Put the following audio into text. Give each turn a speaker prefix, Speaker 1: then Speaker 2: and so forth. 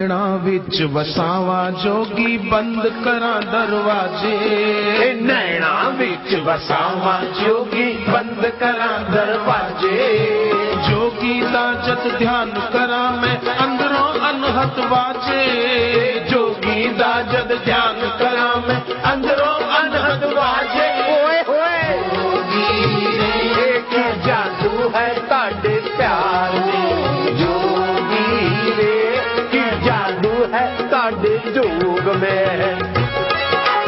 Speaker 1: ਨੈਣਾ ਵਿੱਚ ਵਸਾਵਾ ਜੋਗੀ ਬੰਦ ਕਰਾਂ ਦਰਵਾਜ਼ੇ
Speaker 2: ਇਹ ਨੈਣਾ ਵਿੱਚ ਵਸਾਵਾਂ ਜੋਗੀ ਬੰਦ ਕਰਾਂ ਦਰਵਾਜ਼ੇ
Speaker 1: ਜੋਗੀ ਦਾ ਜਦ ਧਿਆਨ ਕਰਾਂ ਮੈਂ ਅੰਦਰੋਂ ਅਨਹਤ ਵਾਜੇ
Speaker 2: ਜੋਗੀ ਦਾ ਜਦ ਧਿਆਨ ਕਰ है ਸਾਡੇ ਜੋਗ ਮੈਂ